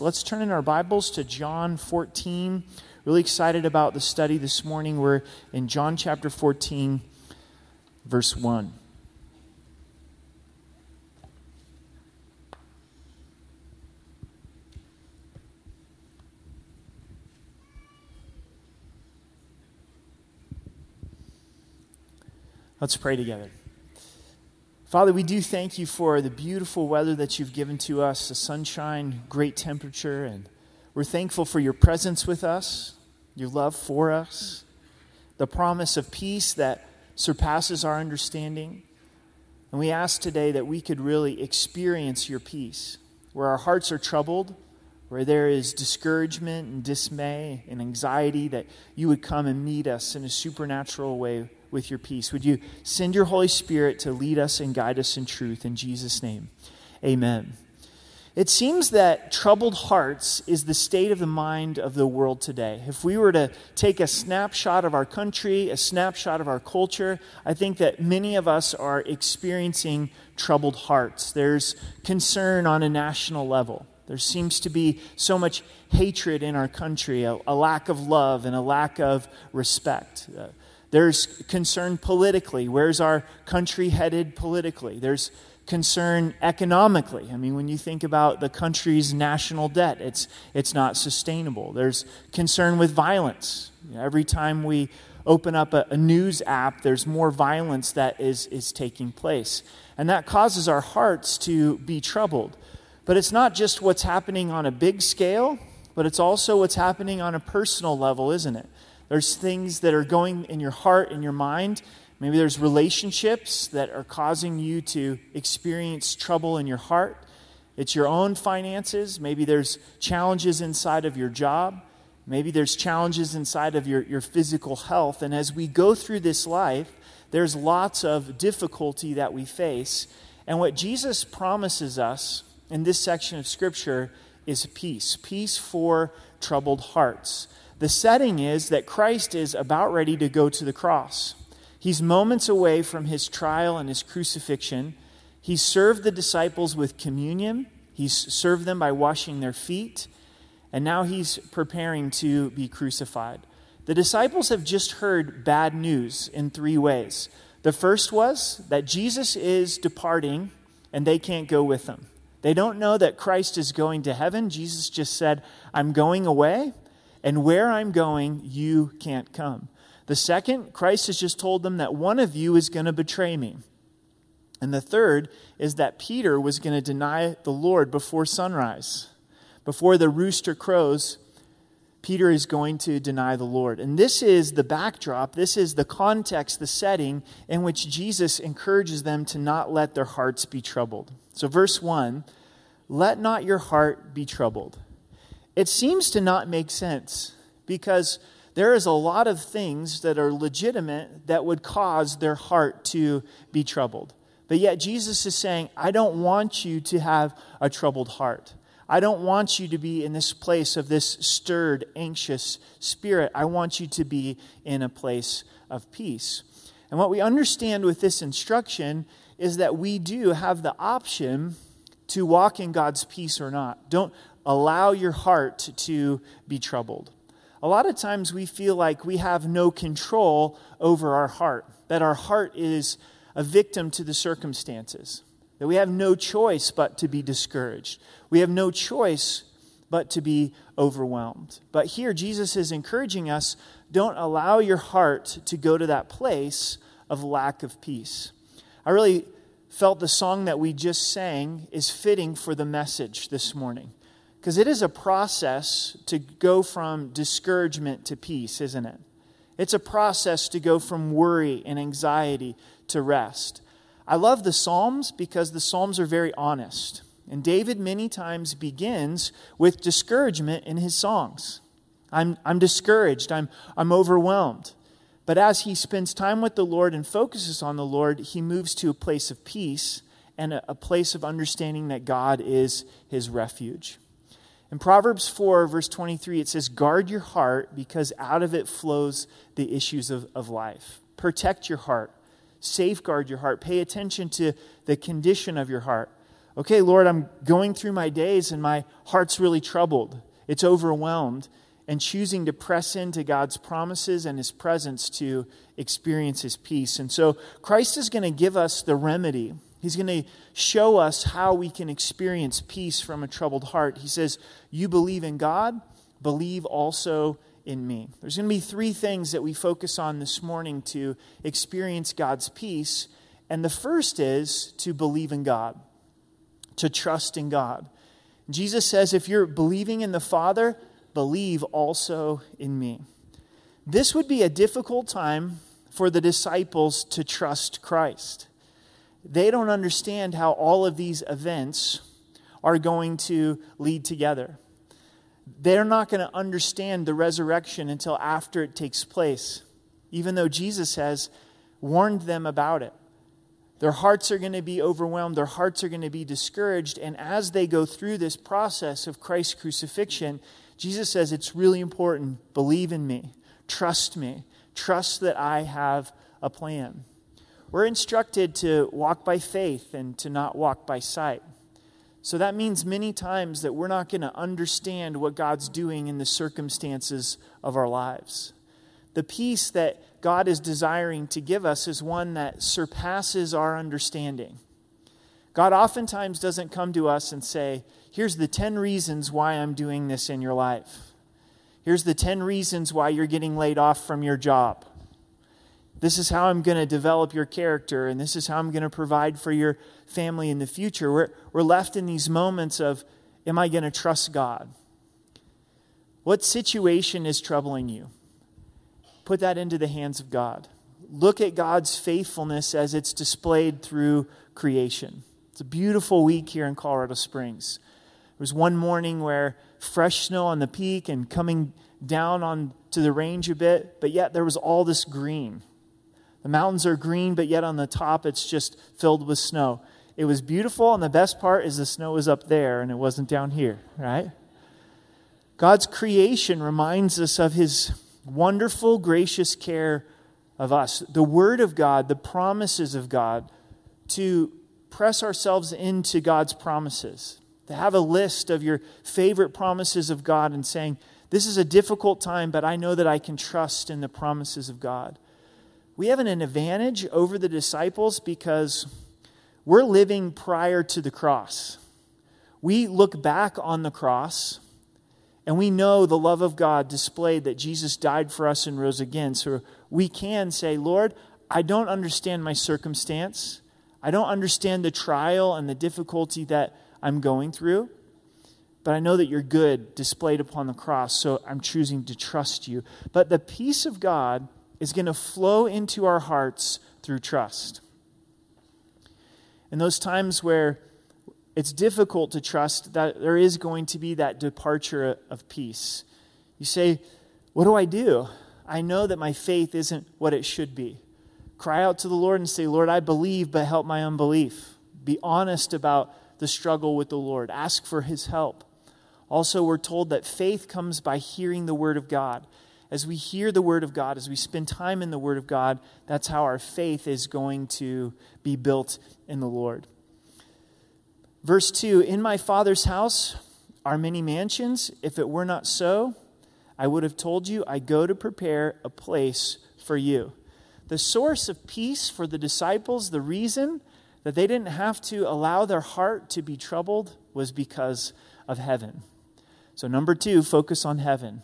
let's, turn in our Bibles to John 14. Really excited about the study this morning. We're in John chapter 14, verse 1. Let's pray together. Father, we do thank you for the beautiful weather that you've given to us, the sunshine, great temperature, and we're thankful for your presence with us, your love for us, the promise of peace that surpasses our understanding. And we ask today that we could really experience your peace, where our hearts are troubled, where there is discouragement and dismay and anxiety, that you would come and meet us in a supernatural way with your peace. Would you send your Holy Spirit to lead us and guide us in truth? In Jesus' name, amen. It seems that troubled hearts is the state of the mind of the world today. If we were to take a snapshot of our country, a snapshot of our culture, I think that many of us are experiencing troubled hearts. There's concern on a national level. There seems to be so much hatred in our country, a, a lack of love and a lack of respect. Uh, there's concern politically. Where's our country headed politically? There's concern economically. I mean, when you think about the country's national debt, it's, it's not sustainable. There's concern with violence. Every time we open up a, a, news app, there's more violence that is, is taking place. And that causes our hearts to be troubled. But it's not just what's happening on a big scale, but it's also what's happening on a personal level, isn't it? There's things that are going in your heart and your mind. Maybe there's relationships that are causing you to experience trouble in your heart. It's your own finances. Maybe there's challenges inside of your job. Maybe there's challenges inside of your, your physical health. And as we go through this life, there's lots of difficulty that we face. And what Jesus promises us in this section of Scripture is peace peace for troubled hearts. The setting is that Christ is about ready to go to the cross. He's moments away from his trial and his crucifixion. He's served the disciples with communion, he's served them by washing their feet, and now he's preparing to be crucified. The disciples have just heard bad news in three ways. The first was that Jesus is departing and they can't go with him. They don't know that Christ is going to heaven. Jesus just said, I'm going away, and where I'm going, you can't come. The second, Christ has just told them that one of you is going to betray me. And the third is that Peter was going to deny the Lord before sunrise. Before the rooster crows, Peter is going to deny the Lord. And this is the backdrop, this is the context, the setting in which Jesus encourages them to not let their hearts be troubled. So, verse 1 let not your heart be troubled it seems to not make sense because there is a lot of things that are legitimate that would cause their heart to be troubled. But yet, Jesus is saying, I don't want you to have a troubled heart. I don't want you to be in this place of this stirred, anxious spirit. I want you to be in a place of peace. And what we understand with this instruction is that we do have the option to walk in God's peace or not. Don't allow your heart to be troubled. A lot of times we feel like we have no control over our heart, that our heart is a victim to the circumstances, that we have no choice but to be discouraged. We have no choice but to be overwhelmed. But here, Jesus is encouraging us don't allow your heart to go to that place of lack of peace. I really felt the song that we just sang is fitting for the message this morning. Because it is a process to go from discouragement to peace, isn't it? It's a process to go from worry and anxiety to rest. I love the Psalms because the Psalms are very honest. And David many times begins with discouragement in his songs. I'm, I'm discouraged, I'm, I'm overwhelmed. But as he spends time with the Lord and focuses on the Lord, he moves to a place of peace and a, a place of understanding that God is his refuge. In Proverbs 4, verse 23, it says, Guard your heart because out of it flows the issues of, of life. Protect your heart. Safeguard your heart. Pay attention to the condition of your heart. Okay, Lord, I'm going through my days and my heart's really troubled. It's overwhelmed. And choosing to press into God's promises and His presence to experience His peace. And so Christ is going to give us the remedy. He's going to show us how we can experience peace from a troubled heart. He says, You believe in God, believe also in me. There's going to be three things that we focus on this morning to experience God's peace. And the first is to believe in God, to trust in God. Jesus says, if you're believing in the Father, believe also in me. This would be a difficult time for the disciples to trust Christ. They don't understand how all of these events are going to lead together they're not going to understand the resurrection until after it takes place, even though Jesus has warned them about it. Their hearts are going to be overwhelmed, their hearts are going to be discouraged. And as they go through this process of Christ's crucifixion, Jesus says it's really important believe in me, trust me, trust that I have a plan. We're instructed to walk by faith and to not walk by sight. So that means many times that we're not going to understand what God's doing in the circumstances of our lives. The peace that God is desiring to give us is one that surpasses our understanding. God oftentimes doesn't come to us and say, Here's the 10 reasons why I'm doing this in your life. Here's the 10 reasons why you're getting laid off from your job. This is how I'm going to develop your character, and this is how I'm going to provide for your family in the future. We're, we're left in these moments of, am I going to trust God? What situation is troubling you? Put that into the hands of God. Look at God's faithfulness as it's displayed through creation. It's a beautiful week here in Colorado Springs. There was one morning where fresh snow on the peak and coming down on to the range a bit, but yet there was all this green the mountains are green, but yet on the top it's just filled with snow. It was beautiful, and the best part is the snow was up there and it wasn't down here, right? God's creation reminds us of his wonderful, gracious care of us. The Word of God, the promises of God, to press ourselves into God's promises, to have a list of your favorite promises of God and saying, This is a difficult time, but I know that I can trust in the promises of God we have an advantage over the disciples because we're living prior to the cross. We look back on the cross and we know the love of God displayed that Jesus died for us and rose again. So we can say, Lord, I don't understand my circumstance. I don't understand the trial and the difficulty that I'm going through. But I know that you're good displayed upon the cross, so I'm choosing to trust you. But the peace of God is going to flow into our hearts through trust. In those times where it's difficult to trust, that there is going to be that departure of peace. You say, What do I do? I know that my faith isn't what it should be. Cry out to the Lord and say, Lord, I believe, but help my unbelief. Be honest about the struggle with the Lord. Ask for his help. Also, we're told that faith comes by hearing the word of God as we hear the Word of God, as we spend time in the Word of God, that's how our faith is going to be built in the Lord. Verse 2 In my Father's house are many mansions. If it were not so, I would have told you, I go to prepare a place for you. The source of peace for the disciples, the reason that they didn't have to allow their heart to be troubled, was because of heaven. So, number two, focus on heaven.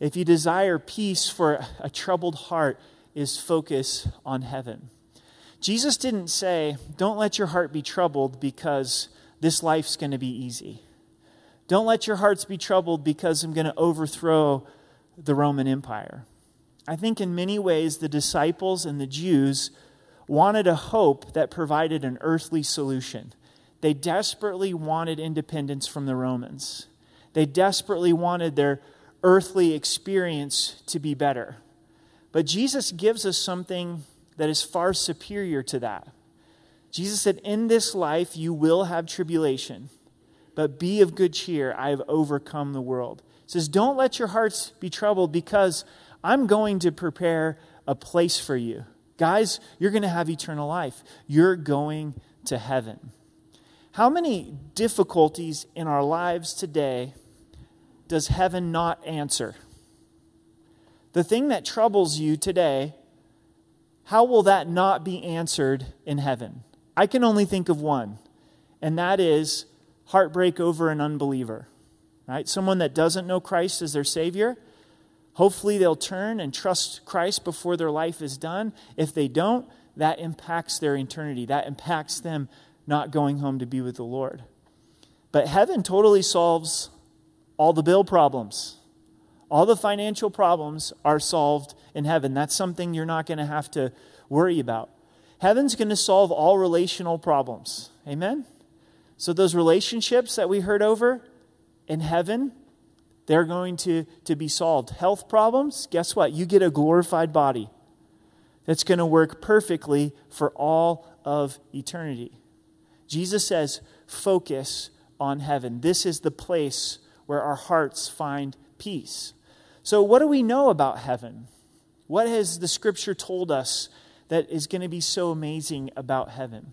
If you desire peace for a troubled heart, is focus on heaven. Jesus didn't say, Don't let your heart be troubled because this life's going to be easy. Don't let your hearts be troubled because I'm going to overthrow the Roman Empire. I think in many ways the disciples and the Jews wanted a hope that provided an earthly solution. They desperately wanted independence from the Romans. They desperately wanted their earthly experience to be better. But Jesus gives us something that is far superior to that. Jesus said, In this life you will have tribulation, but be of good cheer. I have overcome the world. He says, Don't let your hearts be troubled because I'm going to prepare a place for you. Guys, you're going to have eternal life. You're going to heaven. How many difficulties in our lives today does heaven not answer? The thing that troubles you today, how will that not be answered in heaven? I can only think of one, and that is heartbreak over an unbeliever. Right? Someone that doesn't know Christ as their Savior. Hopefully, they'll turn and trust Christ before their life is done. If they don't, that impacts their eternity. That impacts them not going home to be with the Lord. But heaven totally solves all the bill problems. All the financial problems are solved in heaven. That's something you're not going to have to worry about. Heaven's going to solve all relational problems. Amen? So, those relationships that we heard over in heaven, they're going to, to be solved. Health problems, guess what? You get a glorified body that's going to work perfectly for all of eternity. Jesus says, focus on heaven. This is the place where our hearts find peace. So, what do we know about heaven? What has the scripture told us that is going to be so amazing about heaven?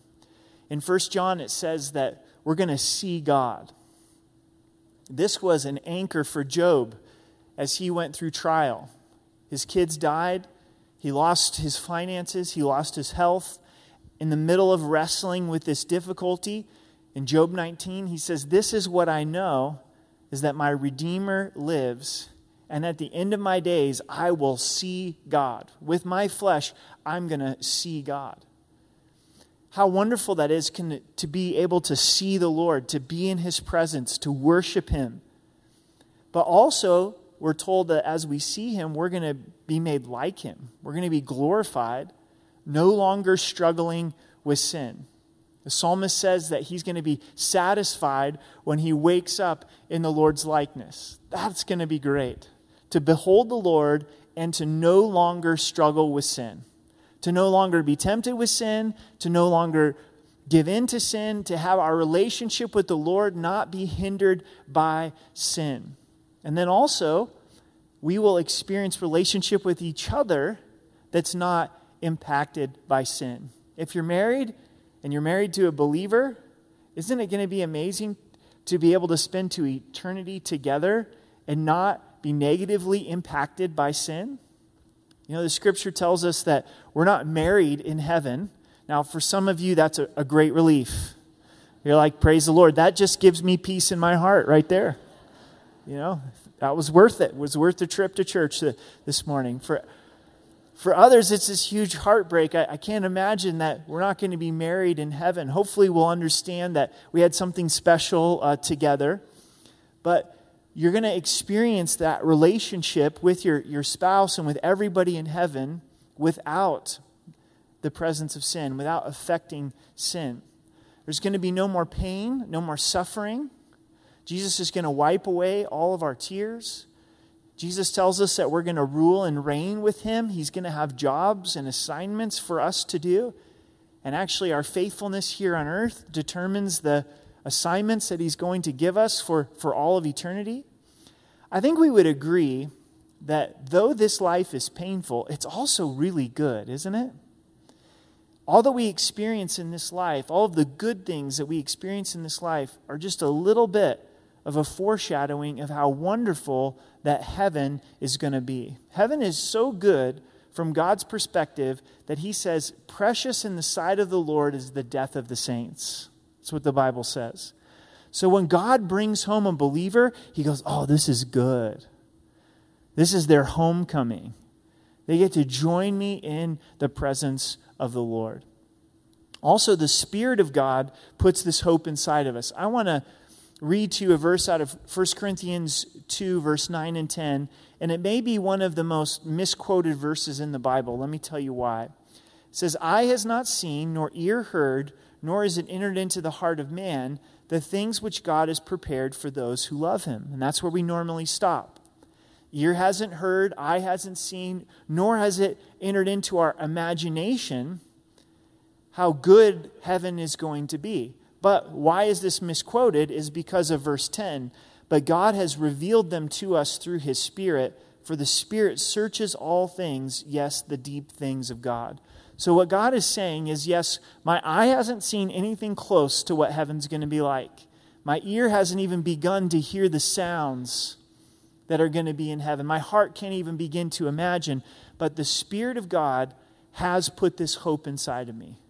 In 1 John, it says that we're going to see God. This was an anchor for Job as he went through trial. His kids died, he lost his finances, he lost his health. In the middle of wrestling with this difficulty, in Job 19, he says, This is what I know is that my Redeemer lives, and at the end of my days, I will see God. With my flesh, I'm going to see God. How wonderful that is can, to be able to see the Lord, to be in his presence, to worship him. But also, we're told that as we see him, we're going to be made like him. We're going to be glorified, no longer struggling with sin. The psalmist says that he's going to be satisfied when he wakes up in the Lord's likeness. That's going to be great. To behold the Lord and to no longer struggle with sin. To no longer be tempted with sin, to no longer give in to sin, to have our relationship with the Lord not be hindered by sin. And then also, we will experience relationship with each other that's not impacted by sin. If you're married and you're married to a believer, isn't it going to be amazing to be able to spend to eternity together and not be negatively impacted by sin? You know, the scripture tells us that we're not married in heaven. Now, for some of you, that's a, a great relief. You're like, praise the Lord. That just gives me peace in my heart right there. You know, that was worth it. it was worth the trip to church this morning. For, for others, it's this huge heartbreak. I, I can't imagine that we're not going to be married in heaven. Hopefully, we'll understand that we had something special uh, together. But you're going to experience that relationship with your, your spouse and with everybody in heaven without the presence of sin, without affecting sin. There's going to be no more pain, no more suffering. Jesus is going to wipe away all of our tears. Jesus tells us that we're going to rule and reign with him. He's going to have jobs and assignments for us to do. And actually, our faithfulness here on earth determines the assignments that he's going to give us for, for all of eternity. I think we would agree that though this life is painful, it's also really good, isn't it? All that we experience in this life, all of the good things that we experience in this life, are just a little bit of a foreshadowing of how wonderful that heaven is going to be. Heaven is so good from God's perspective that he says, Precious in the sight of the Lord is the death of the saints. That's what the Bible says. So when God brings home a believer, he goes, Oh, this is good. This is their homecoming. They get to join me in the presence of the Lord. Also, the Spirit of God puts this hope inside of us. I want to read to you a verse out of 1 Corinthians 2, verse 9 and 10, and it may be one of the most misquoted verses in the Bible. Let me tell you why. It says, Eye has not seen, nor ear heard, nor is it entered into the heart of man the things which God has prepared for those who love him. And that's where we normally stop. Ear hasn't heard, eye hasn't seen, nor has it entered into our imagination how good heaven is going to be. But why is this misquoted? Is because of verse 10. But God has revealed them to us through his Spirit, for the Spirit searches all things, yes, the deep things of God. So, what God is saying is yes, my eye hasn't seen anything close to what heaven's going to be like. My ear hasn't even begun to hear the sounds that are going to be in heaven. My heart can't even begin to imagine, but the Spirit of God has put this hope inside of me.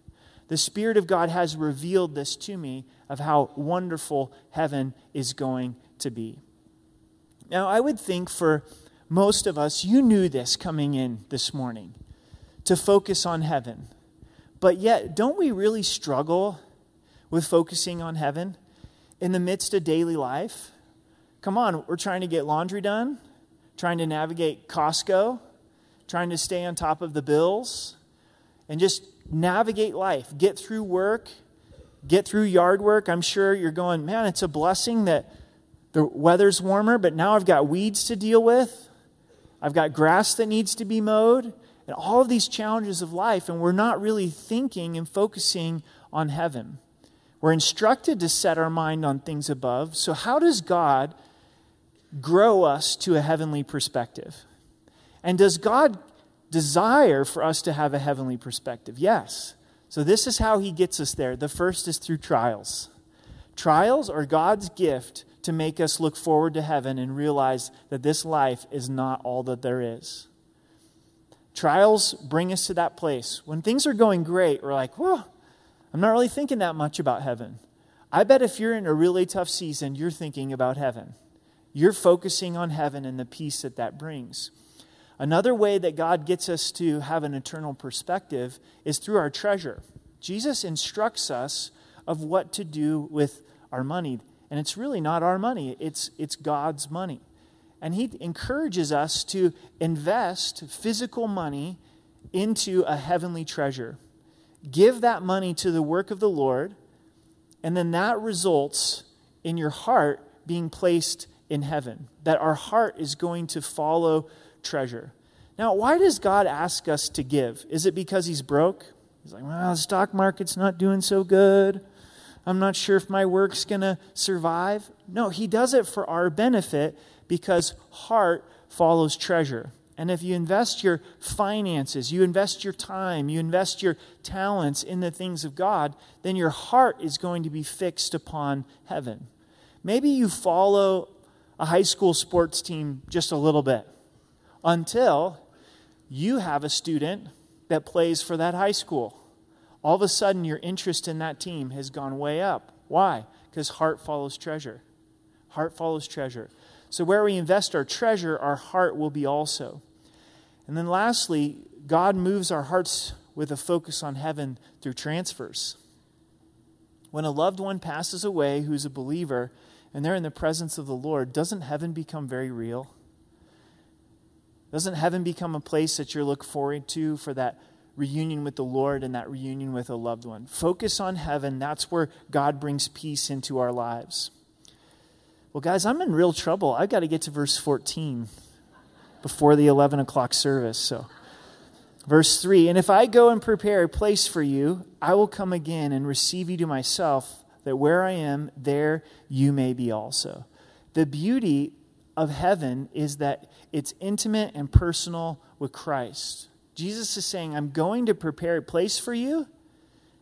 The Spirit of God has revealed this to me of how wonderful heaven is going to be. Now, I would think for most of us, you knew this coming in this morning to focus on heaven. But yet, don't we really struggle with focusing on heaven in the midst of daily life? Come on, we're trying to get laundry done, trying to navigate Costco, trying to stay on top of the bills, and just navigate life, get through work, get through yard work. I'm sure you're going, man, it's a blessing that the weather's warmer, but now I've got weeds to deal with. I've got grass that needs to be mowed and all of these challenges of life, and we're not really thinking and focusing on heaven. We're instructed to set our mind on things above. So, how does God grow us to a heavenly perspective? And does God desire for us to have a heavenly perspective? Yes. So, this is how He gets us there. The first is through trials. Trials are God's gift to make us look forward to heaven and realize that this life is not all that there is. Trials bring us to that place. When things are going great, we're like, well, I'm not really thinking that much about heaven. I bet if you're in a really tough season, you're thinking about heaven. You're focusing on heaven and the peace that that brings. Another way that God gets us to have an eternal perspective is through our treasure. Jesus instructs us of what to do with our money. And it's really not our money, it's, it's God's money. And he encourages us to invest physical money into a heavenly treasure. Give that money to the work of the Lord, and then that results in your heart being placed in heaven. That our heart is going to follow treasure. Now, why does God ask us to give? Is it because he's broke? He's like, well, the stock market's not doing so good. I'm not sure if my work's going to survive. No, he does it for our benefit because heart follows treasure. And if you invest your finances, you invest your time, you invest your talents in the things of God, then your heart is going to be fixed upon heaven. Maybe you follow a high school sports team just a little bit until you have a student that plays for that high school. All of a sudden, your interest in that team has gone way up. Why? Because heart follows treasure. Heart follows treasure. So, where we invest our treasure, our heart will be also. And then, lastly, God moves our hearts with a focus on heaven through transfers. When a loved one passes away who's a believer and they're in the presence of the Lord, doesn't heaven become very real? Doesn't heaven become a place that you're looking forward to for that reunion with the Lord and that reunion with a loved one? Focus on heaven. That's where God brings peace into our lives. Well, guys, I'm in real trouble. I've got to get to verse 14 before the 11 o'clock service. So, verse 3 And if I go and prepare a place for you, I will come again and receive you to myself, that where I am, there you may be also. The beauty of heaven is that it's intimate and personal with Christ. Jesus is saying, I'm going to prepare a place for you,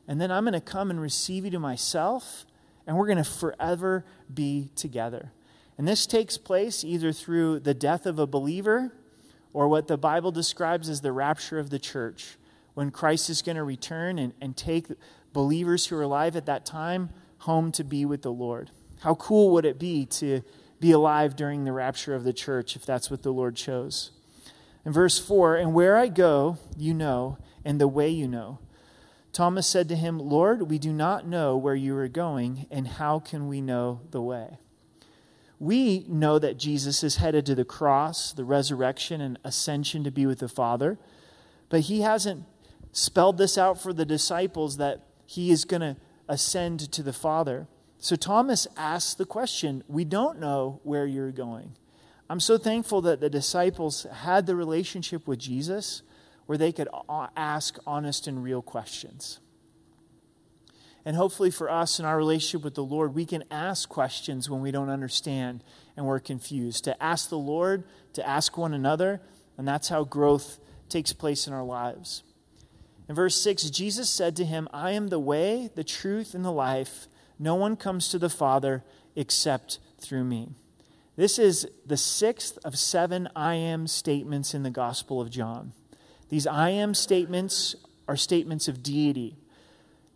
and then I'm going to come and receive you to myself and we're going to forever be together. And this takes place either through the death of a believer or what the Bible describes as the rapture of the church, when Christ is going to return and, and take believers who are alive at that time home to be with the Lord. How cool would it be to be alive during the rapture of the church if that's what the Lord chose? In verse 4, and where I go, you know, and the way you know. Thomas said to him, Lord, we do not know where you are going, and how can we know the way? We know that Jesus is headed to the cross, the resurrection, and ascension to be with the Father, but he hasn't spelled this out for the disciples that he is going to ascend to the Father. So Thomas asks the question We don't know where you're going. I'm so thankful that the disciples had the relationship with Jesus where they could ask honest and real questions. And hopefully, for us in our relationship with the Lord, we can ask questions when we don't understand and we're confused. To ask the Lord, to ask one another, and that's how growth takes place in our lives. In verse 6, Jesus said to him, I am the way, the truth, and the life. No one comes to the Father except through me. This is the sixth of seven I am statements in the Gospel of John. These I am statements are statements of deity.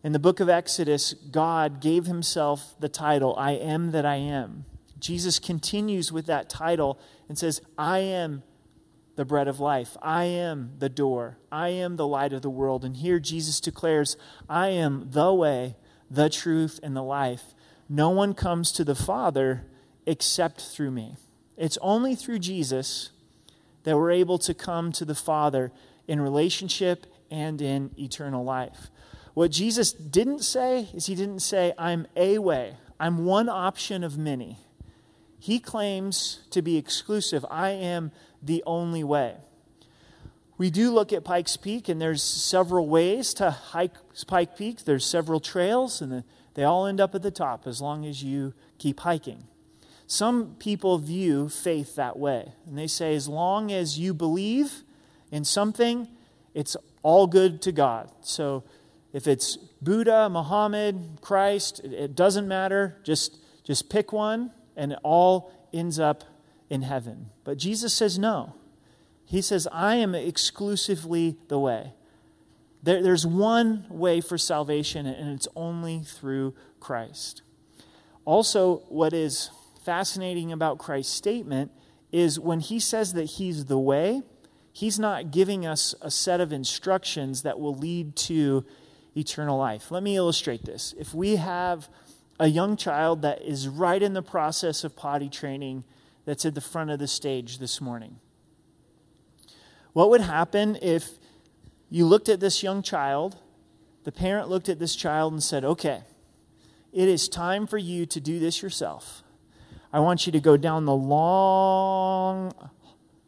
In the book of Exodus, God gave himself the title, I am that I am. Jesus continues with that title and says, I am the bread of life. I am the door. I am the light of the world. And here Jesus declares, I am the way, the truth, and the life. No one comes to the Father except through me. It's only through Jesus that we're able to come to the Father in relationship and in eternal life. What Jesus didn't say is he didn't say, I'm a way, I'm one option of many. He claims to be exclusive. I am the only way. We do look at Pikes Peak, and there's several ways to hike Pike Peak. There's several trails, and they all end up at the top as long as you keep hiking. Some people view faith that way, and they say as long as you believe in something, it's all good to God. So if it's Buddha, Muhammad, Christ, it doesn't matter. Just, just pick one, and it all ends up in heaven. But Jesus says no. He says, I am exclusively the way. There, there's one way for salvation, and it's only through Christ. Also, what is fascinating about Christ's statement is when he says that he's the way, he's not giving us a set of instructions that will lead to eternal life. Let me illustrate this. If we have a young child that is right in the process of potty training that's at the front of the stage this morning. What would happen if you looked at this young child, the parent looked at this child and said, Okay, it is time for you to do this yourself. I want you to go down the long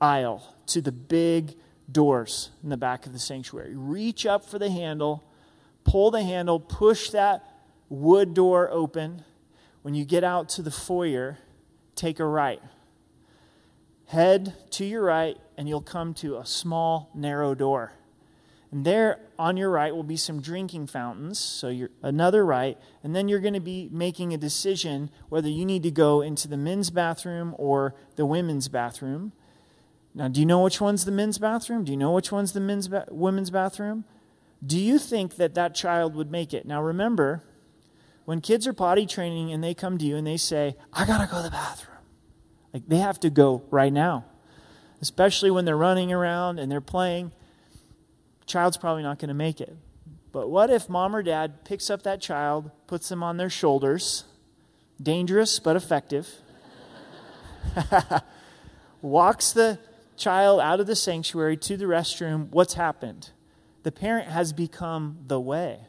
aisle to the big doors in the back of the sanctuary. Reach up for the handle, pull the handle, push that wood door open. When you get out to the foyer, take a right. Head to your right, and you'll come to a small, narrow door. And there on your right will be some drinking fountains, so you're another right, and then you're going to be making a decision whether you need to go into the men's bathroom or the women's bathroom. Now, do you know which one's the men's bathroom? Do you know which one's the men's ba- women's bathroom? Do you think that that child would make it? Now, remember, when kids are potty training and they come to you and they say, I got to go to the bathroom, like they have to go right now, especially when they're running around and they're playing. Child's probably not going to make it. But what if mom or dad picks up that child, puts them on their shoulders, dangerous but effective, walks the child out of the sanctuary to the restroom? What's happened? The parent has become the way.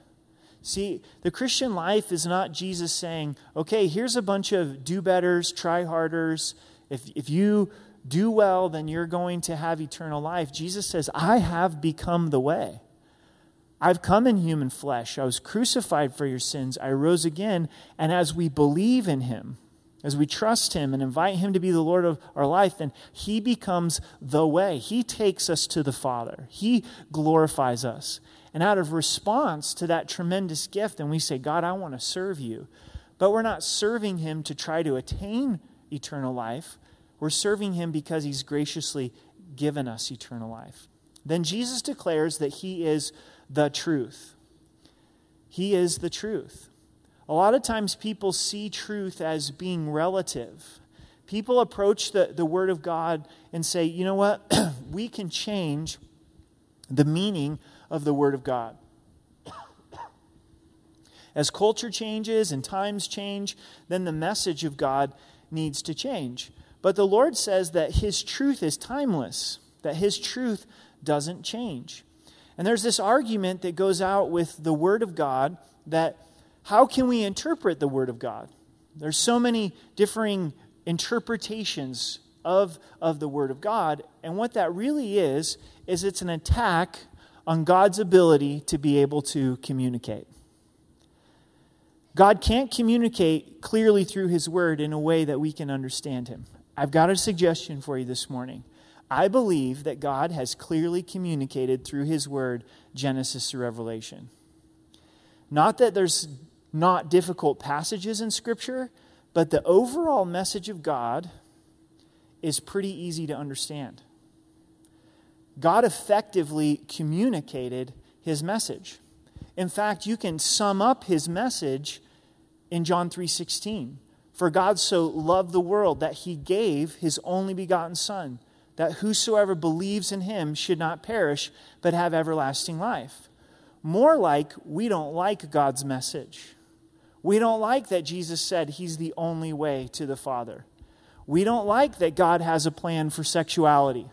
See, the Christian life is not Jesus saying, okay, here's a bunch of do betters, try harders. If, if you do well, then you're going to have eternal life. Jesus says, I have become the way. I've come in human flesh. I was crucified for your sins. I rose again. And as we believe in him, as we trust him and invite him to be the Lord of our life, then he becomes the way. He takes us to the Father, he glorifies us. And out of response to that tremendous gift, and we say, God, I want to serve you. But we're not serving him to try to attain eternal life. We're serving him because he's graciously given us eternal life. Then Jesus declares that he is the truth. He is the truth. A lot of times people see truth as being relative. People approach the, the Word of God and say, you know what? we can change the meaning of the Word of God. As culture changes and times change, then the message of God needs to change. But the Lord says that His truth is timeless, that His truth doesn't change. And there's this argument that goes out with the Word of God that how can we interpret the Word of God? There's so many differing interpretations of, of the Word of God. And what that really is, is it's an attack on God's ability to be able to communicate. God can't communicate clearly through His Word in a way that we can understand Him. I've got a suggestion for you this morning. I believe that God has clearly communicated through His Word, Genesis to Revelation. Not that there's not difficult passages in Scripture, but the overall message of God is pretty easy to understand. God effectively communicated His message. In fact, you can sum up His message in John 3:16. For God so loved the world that he gave his only begotten son that whosoever believes in him should not perish, but have everlasting life. More like we don't like God's message. We don't like that Jesus said he's the only way to the Father. We don't like that God has a plan for sexuality.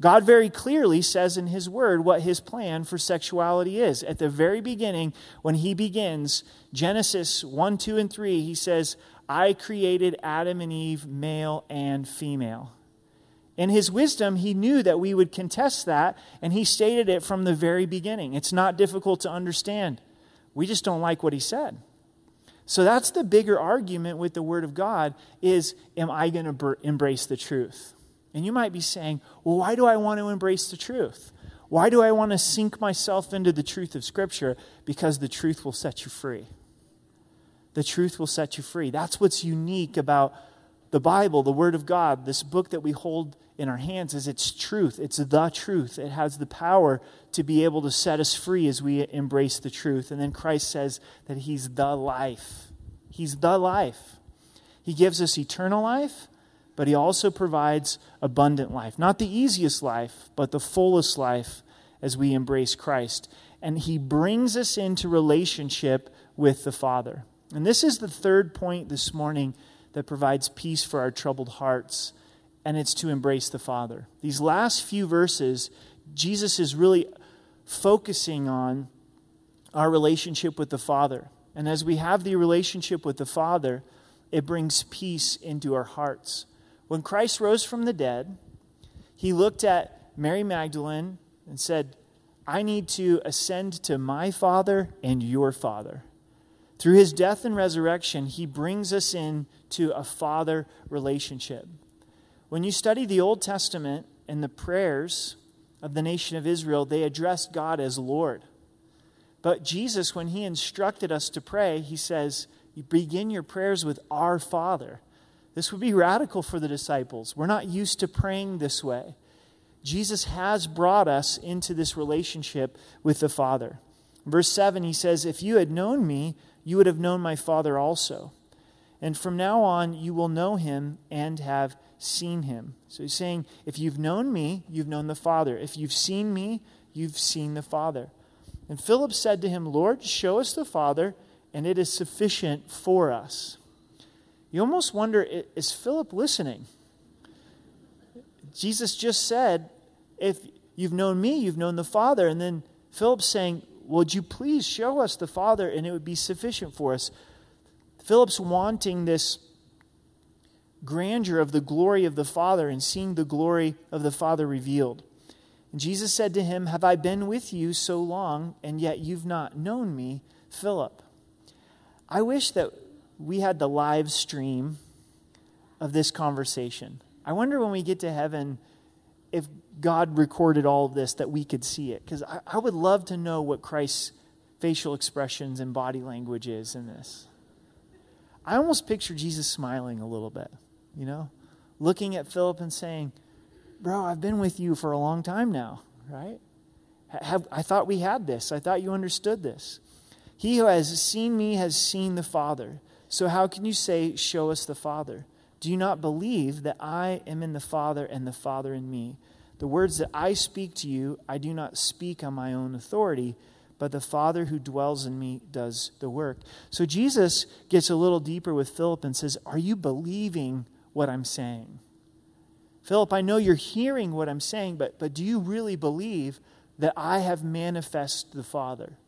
God very clearly says in His Word what His plan for sexuality is. At the very beginning, when He begins, Genesis 1, 2, and 3, He says, I created Adam and Eve, male and female. In his wisdom, he knew that we would contest that, and he stated it from the very beginning. It's not difficult to understand. We just don't like what he said. So that's the bigger argument with the Word of God is, am I going to embrace the truth? And you might be saying, well, why do I want to embrace the truth? Why do I want to sink myself into the truth of Scripture? Because the truth will set you free. The truth will set you free. That's what's unique about the Bible, the Word of God, this book that we hold in our hands is its truth. It's the truth. It has the power to be able to set us free as we embrace the truth. And then Christ says that He's the life. He's the life. He gives us eternal life, but He also provides abundant life. Not the easiest life, but the fullest life as we embrace Christ. And He brings us into relationship with the Father. And this is the third point this morning that provides peace for our troubled hearts and it's to embrace the Father. These last few verses, Jesus is really focusing on our relationship with the Father. And as we have the relationship with the Father, it brings peace into our hearts. When Christ rose from the dead, he looked at Mary Magdalene and said, I need to ascend to my Father and your Father. Through his death and resurrection, he brings us in to a father relationship. When you study the Old Testament and the prayers of the nation of Israel, they addressed God as Lord. But Jesus, when he instructed us to pray, he says, You begin your prayers with our Father. This would be radical for the disciples. We're not used to praying this way. Jesus has brought us into this relationship with the Father. Verse 7, he says, If you had known me, you would have known my Father also. And from now on, you will know him and have seen him. So he's saying, if you've known me, you've known the Father. If you've seen me, you've seen the Father. And Philip said to him, Lord, show us the Father, and it is sufficient for us. You almost wonder, is Philip listening? Jesus just said, if you've known me, you've known the Father. And then Philip's saying, Would you please show us the Father, and it would be sufficient for us? Philip's wanting this grandeur of the glory of the Father and seeing the glory of the Father revealed. And Jesus said to him, Have I been with you so long, and yet you've not known me, Philip? I wish that we had the live stream of this conversation. I wonder when we get to heaven if God recorded all of this that we could see it. Because I, I would love to know what Christ's facial expressions and body language is in this. I almost picture Jesus smiling a little bit you know, looking at Philip and saying, Bro, I've been with you for a long time now, right? Have, I thought we had this. I thought you understood this. He who has seen me has seen the Father. So how can you say, Show us the Father? Do you not believe that I am in the Father and the Father in me? The words that I speak to you, I do not speak on my own authority, but the Father who dwells in me does the work. So Jesus gets a little deeper with Philip and says, Are you believing what I'm saying. Philip, I know you're hearing what I'm saying, but, but do you really believe that I have manifest the Father?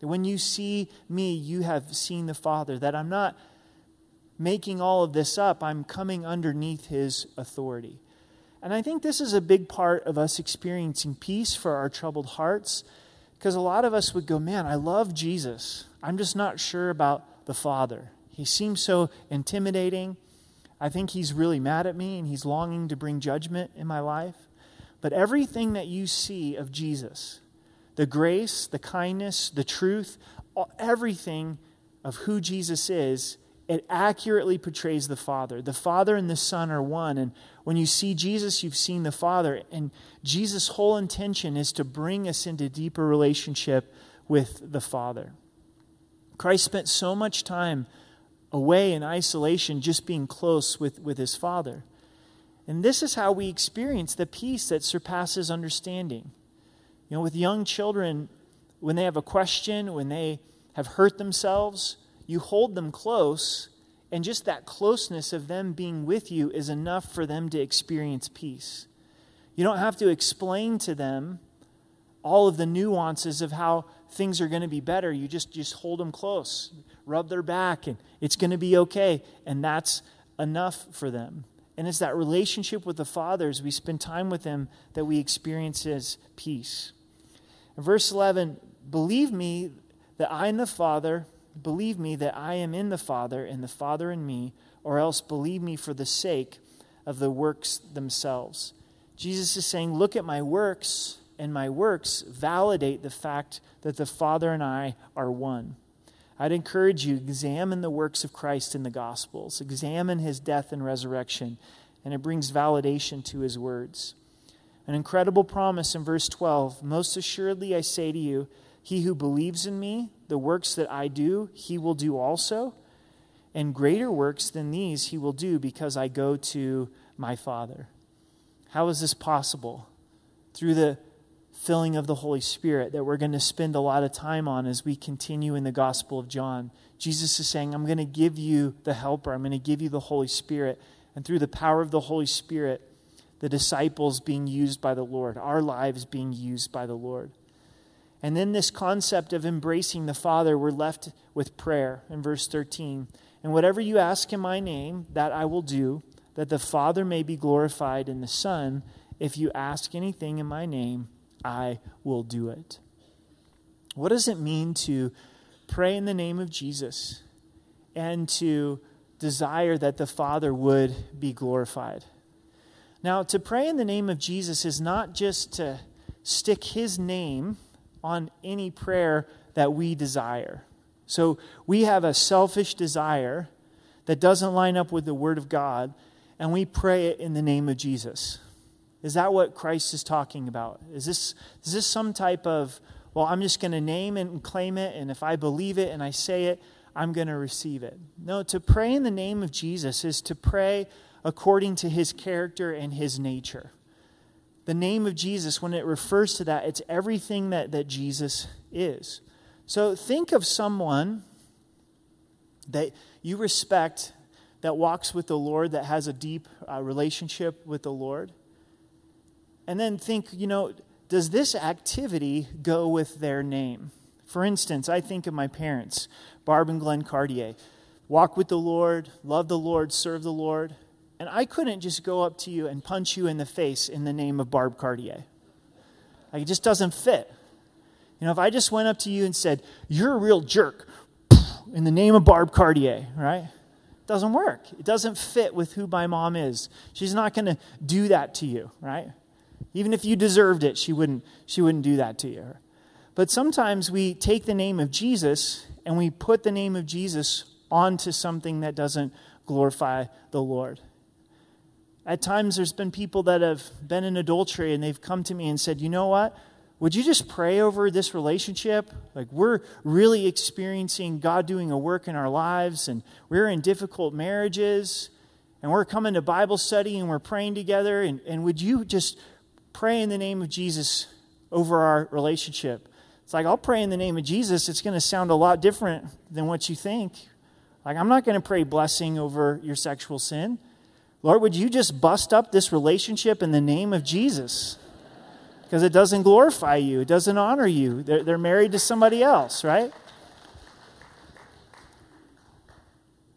That when you see me, you have seen the Father, that I'm not making all of this up, I'm coming underneath his authority. And I think this is a big part of us experiencing peace for our troubled hearts, because a lot of us would go, Man, I love Jesus. I'm just not sure about the Father. He seems so intimidating. I think he's really mad at me and he's longing to bring judgment in my life. But everything that you see of Jesus, the grace, the kindness, the truth, everything of who Jesus is, it accurately portrays the Father. The Father and the Son are one. And when you see Jesus, you've seen the Father. And Jesus' whole intention is to bring us into deeper relationship with the Father. Christ spent so much time away in isolation, just being close with, with his Father. And this is how we experience the peace that surpasses understanding. You know, with young children, when they have a question, when they have hurt themselves, you hold them close, and just that closeness of them being with you is enough for them to experience peace. You don't have to explain to them all of the nuances of how things are going to be better. You just, just hold them close, rub their back, and it's going to be okay. And that's enough for them. And it's that relationship with the Father as we spend time with Him that we experience His peace. In verse 11, believe me that I and the Father, believe me that I am in the Father and the Father in me, or else believe me for the sake of the works themselves. Jesus is saying, Look at my works, and my works validate the fact that the Father and I are one. I'd encourage you examine the works of Christ in the Gospels, examine his death and resurrection, and it brings validation to his words. An incredible promise in verse 12 Most assuredly I say to you, he who believes in me, the works that I do, he will do also. And greater works than these he will do because I go to my Father. How is this possible? Through the filling of the Holy Spirit that we're going to spend a lot of time on as we continue in the Gospel of John. Jesus is saying, I'm going to give you the Helper, I'm going to give you the Holy Spirit. And through the power of the Holy Spirit, the disciples being used by the Lord, our lives being used by the Lord. And then this concept of embracing the Father, we're left with prayer in verse 13. And whatever you ask in my name, that I will do, that the Father may be glorified in the Son. If you ask anything in my name, I will do it. What does it mean to pray in the name of Jesus and to desire that the Father would be glorified? Now, to pray in the name of Jesus is not just to stick his name on any prayer that we desire. So we have a selfish desire that doesn't line up with the Word of God, and we pray it in the name of Jesus. Is that what Christ is talking about? Is this, is this some type of, well, I'm just going to name it and claim it, and if I believe it and I say it, I'm going to receive it? No, to pray in the name of Jesus is to pray according to his character and his nature. The name of Jesus, when it refers to that, it's everything that, that Jesus is. So think of someone that you respect that walks with the Lord, that has a deep uh, relationship with the Lord and then think, you know, does this activity go with their name? For instance, I think of my parents, Barb and Glenn Cartier. Walk with the Lord, love the Lord, serve the Lord. And I couldn't just go up to you and punch you in the face in the name of Barb Cartier. Like, it just doesn't fit. You know, if I just went up to you and said, You're a real jerk in the name of Barb Cartier, right? It doesn't work. It doesn't fit with who my mom is. She's not going to do that to you, right? Even if you deserved it, she wouldn't, she wouldn't do that to you. But sometimes we take the name of Jesus and we put the name of Jesus onto something that doesn't glorify the Lord. At times, there's been people that have been in adultery and they've come to me and said, You know what? Would you just pray over this relationship? Like, we're really experiencing God doing a work in our lives, and we're in difficult marriages, and we're coming to Bible study and we're praying together. And, and would you just pray in the name of Jesus over our relationship. It's like, I'll pray in the name of Jesus. It's going to sound a lot different than what you think. Like, I'm not going to pray blessing over your sexual sin. Lord, would you just bust up this relationship in the name of Jesus? Because it doesn't glorify you, it doesn't honor you. They're, they're married to somebody else, right?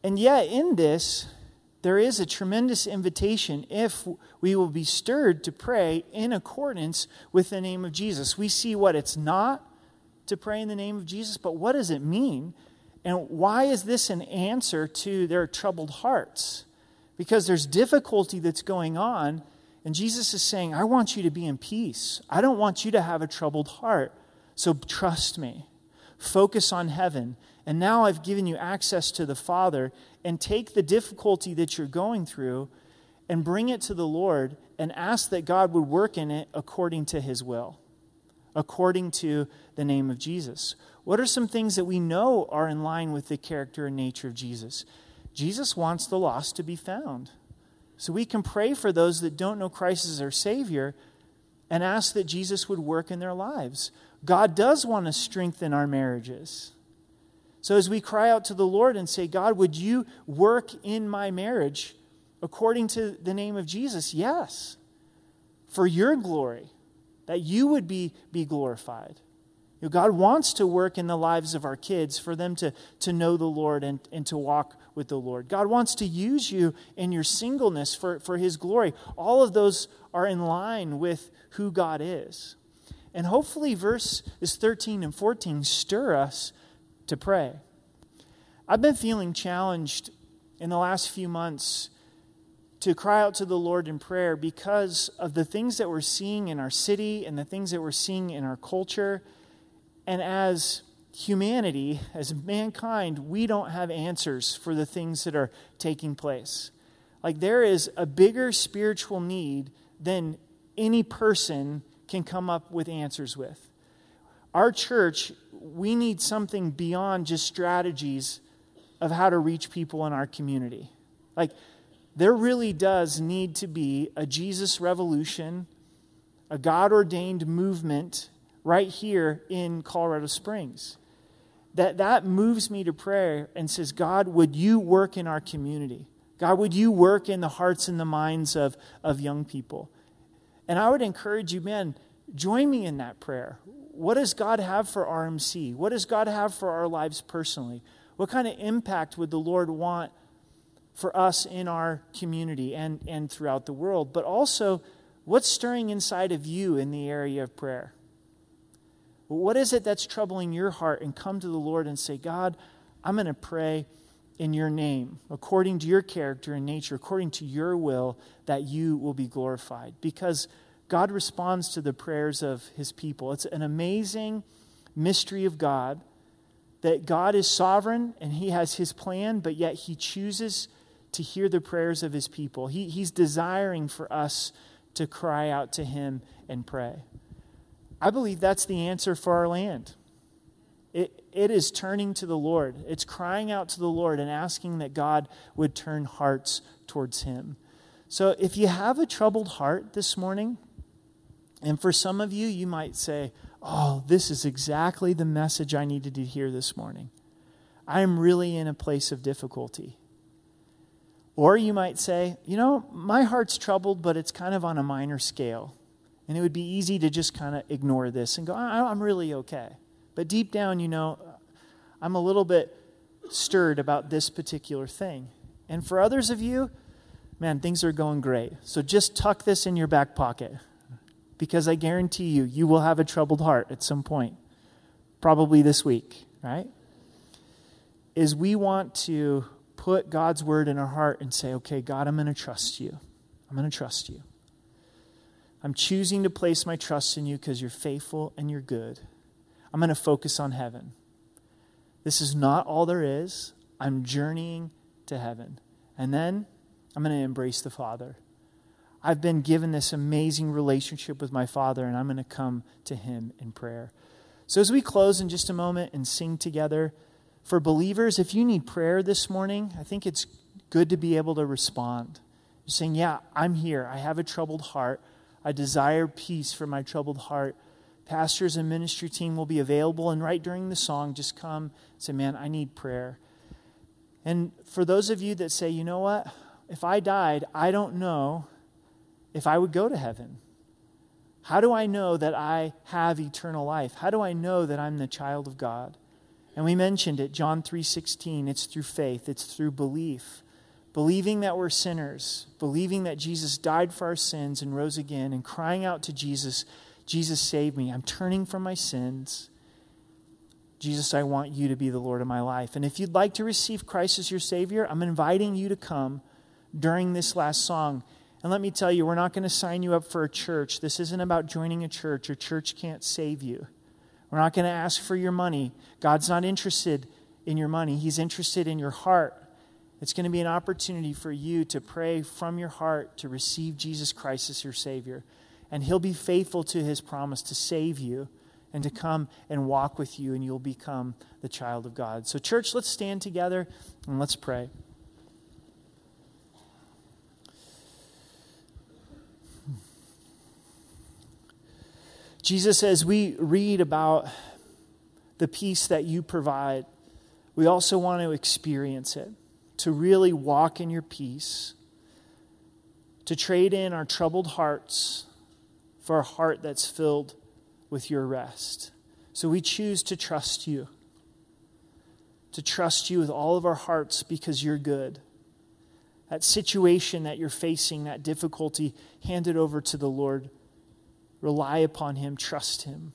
And yet, in this, there is a tremendous invitation if we will be stirred to pray in accordance with the name of Jesus. We see what it's not to pray in the name of Jesus, but what does it mean? And why is this an answer to their troubled hearts? Because there's difficulty that's going on, And Jesus is saying, I want you to be in peace. I don't want you to have a troubled heart. So trust me. Focus on heaven. And now I've given you access to the Father. And take the difficulty that you're going through and bring it to the Lord and ask that God would work in it according to his will, according to the name of Jesus. What are some things that we know are in line with the character and nature of Jesus? Jesus wants the lost to be found. So we can pray for those that don't know Christ as their Savior and ask that Jesus would work in their lives. God does want to strengthen our marriages. So as we cry out to the Lord and say, God, would you work in my marriage according to the name of Jesus? Yes. For your glory, that you would be, be glorified. You know, God wants to work in the lives of our kids for them to, to know the Lord and, and to walk with the Lord. God wants to use you in your singleness for, for His glory. All of those are in line with who God is. And hopefully, verses 13 and 14 stir us to pray. I've been feeling challenged in the last few months to cry out to the Lord in prayer because of the things that we're seeing in our city and the things that we're seeing in our culture and as humanity, as mankind, we don't have answers for the things that are taking place. Like there is a bigger spiritual need than any person can come up with answers with. Our church, we need something beyond just strategies of how to reach people in our community. Like, there really does need to be a Jesus revolution, a God ordained movement right here in Colorado Springs. That, that moves me to prayer and says, God, would you work in our community? God, would you work in the hearts and the minds of, of young people? And I would encourage you, men, join me in that prayer. What does God have for RMC? What does God have for our lives personally? What kind of impact would the Lord want for us in our community and, and throughout the world? But also, what's stirring inside of you in the area of prayer? What is it that's troubling your heart? And come to the Lord and say, God, I'm going to pray in your name, according to your character and nature, according to your will, that you will be glorified. Because God responds to the prayers of his people. It's an amazing mystery of God that God is sovereign and he has his plan, but yet he chooses to hear the prayers of his people. He, he's desiring for us to cry out to him and pray. I believe that's the answer for our land. It, it is turning to the Lord. It's crying out to the Lord and asking that God would turn hearts towards Him. So if you have a troubled heart this morning, and for some of you, you might say, Oh, this is exactly the message I needed to hear this morning. I am really in a place of difficulty. Or you might say, You know, my heart's troubled, but it's kind of on a minor scale. And it would be easy to just kind of ignore this and go, I'm really okay. But deep down, you know, I'm a little bit stirred about this particular thing. And for others of you, man, things are going great. So just tuck this in your back pocket because I guarantee you, you will have a troubled heart at some point, probably this week, right? Is we want to put God's word in our heart and say, okay, God, I'm going to trust you. I'm going to trust you. I'm choosing to place my trust in you because you're faithful and you're good. I'm going to focus on heaven. This is not all there is. I'm journeying to heaven. And then I'm going to embrace the Father. I've been given this amazing relationship with my Father, and I'm going to come to Him in prayer. So, as we close in just a moment and sing together, for believers, if you need prayer this morning, I think it's good to be able to respond. You're saying, Yeah, I'm here. I have a troubled heart. I desire peace for my troubled heart. Pastors and ministry team will be available, and right during the song, just come say, Man, I need prayer. And for those of you that say, You know what? If I died, I don't know if I would go to heaven. How do I know that I have eternal life? How do I know that I'm the child of God? And we mentioned it, John 3:16, it's through faith, it's through belief believing that we're sinners, believing that Jesus died for our sins and rose again, and crying out to Jesus, Jesus, save me. I'm turning from my sins. Jesus, I want you to be the Lord of my life. And if you'd like to receive Christ as your Savior, I'm inviting you to come during this last song. And let me tell you, we're not going to sign you up for a church. This isn't about joining a church. A church can't save you. We're not going to ask for your money. God's not interested in your money, He's interested in your heart. It's going to be an opportunity for you to pray from your heart to receive Jesus Christ as your Savior. And He'll be faithful to His promise to save you and to come and walk with you, and you'll become the child of God. So, church, let's stand together and let's pray. Jesus, as we read about the peace that you provide, we also want to experience it, to really walk in your peace, to trade in our troubled hearts for a heart that's filled with your rest. So we choose to trust you, to trust you with all of our hearts because you're good. That situation that you're facing, that difficulty, hand it over to the Lord. Rely upon Him, trust Him.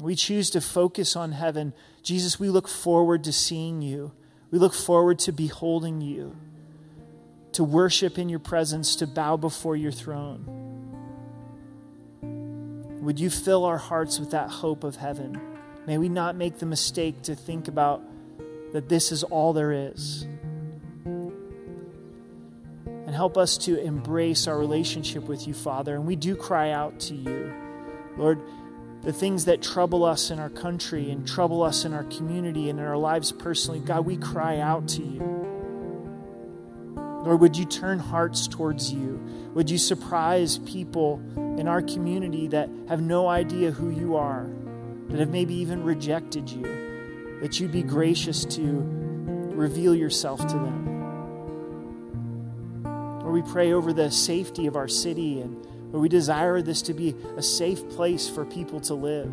We choose to focus on heaven. Jesus, we look forward to seeing you. We look forward to beholding you, to worship in your presence, to bow before your throne. Would you fill our hearts with that hope of heaven? May we not make the mistake to think about that this is all there is. And help us to embrace our relationship with you, Father. And we do cry out to you. Lord, the things that trouble us in our country and trouble us in our community and in our lives personally, God, we cry out to you. Lord, would you turn hearts towards you? Would you surprise people in our community that have no idea who you are, that have maybe even rejected you? That you'd be gracious to reveal yourself to them. Lord, we pray over the safety of our city and Lord, we desire this to be a safe place for people to live.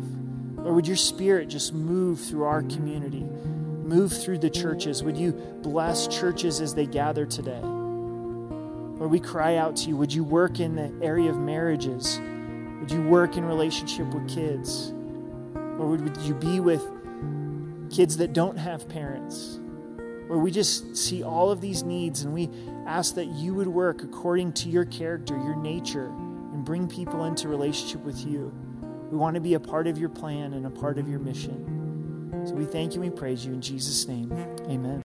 Lord, would your spirit just move through our community, move through the churches? Would you bless churches as they gather today? Lord, we cry out to you. Would you work in the area of marriages? Would you work in relationship with kids? Or would you be with kids that don't have parents? Where we just see all of these needs and we ask that you would work according to your character, your nature, bring people into relationship with you. We want to be a part of your plan and a part of your mission. So we thank you and we praise you in Jesus' name. Amen.